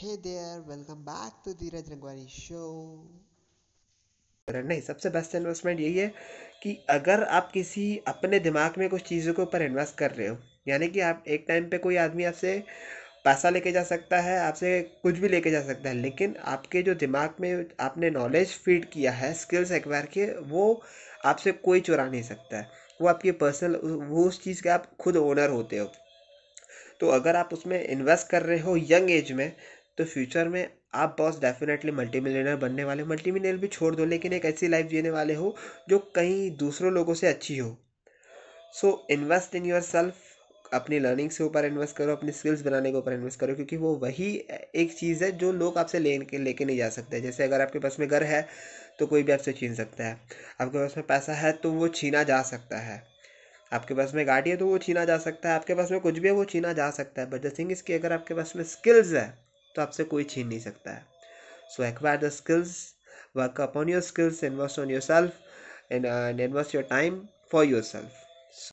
Hey there, welcome back to Dheeraj Rangwani show. नहीं सबसे best investment यही है कि अगर आप किसी अपने दिमाग में कुछ चीज़ों के ऊपर इन्वेस्ट कर रहे हो यानी कि आप एक टाइम पे कोई आदमी आपसे पैसा लेके जा सकता है आपसे कुछ भी लेके जा सकता है लेकिन आपके जो दिमाग में आपने नॉलेज फ़ीड किया है स्किल्स एक्वायर किए वो आपसे कोई चुरा नहीं सकता है वो आपकी पर्सनल वो उस चीज़ के आप खुद ओनर होते हो तो अगर आप उसमें इन्वेस्ट कर रहे हो यंग एज में तो फ्यूचर में आप बॉस डेफिनेटली मल्टी मिलियनर बनने वाले मल्टी मिलियनर भी छोड़ दो, लेकिन एक ऐसी लाइफ जीने वाले हो जो कहीं दूसरों लोगों से अच्छी हो। So invest in yourself अपनी लर्निंग से ऊपर इन्वेस्ट करो, अपनी स्किल्स बनाने के ऊपर इन्वेस्ट करो, क्योंकि वो वही एक चीज़ है जो लोग आपसे ले के, लेके नहीं जा सकते। जैसे अगर आपके पास में घर है तो कोई भी आपसे छीन सकता है। आपके पास में पैसा है तो वो छीना जा सकता है। आपके पास में गाड़ी है तो वो छीना जा सकता है। आपके पास में कुछ भी है, वो छीना जा सकता है। बट द थिंग इसकी अगर आपके पास में स्किल्स है तो आपसे कोई छीन नहीं सकता है। So acquire the skills work upon your skills invest on yourself and invest your time for yourself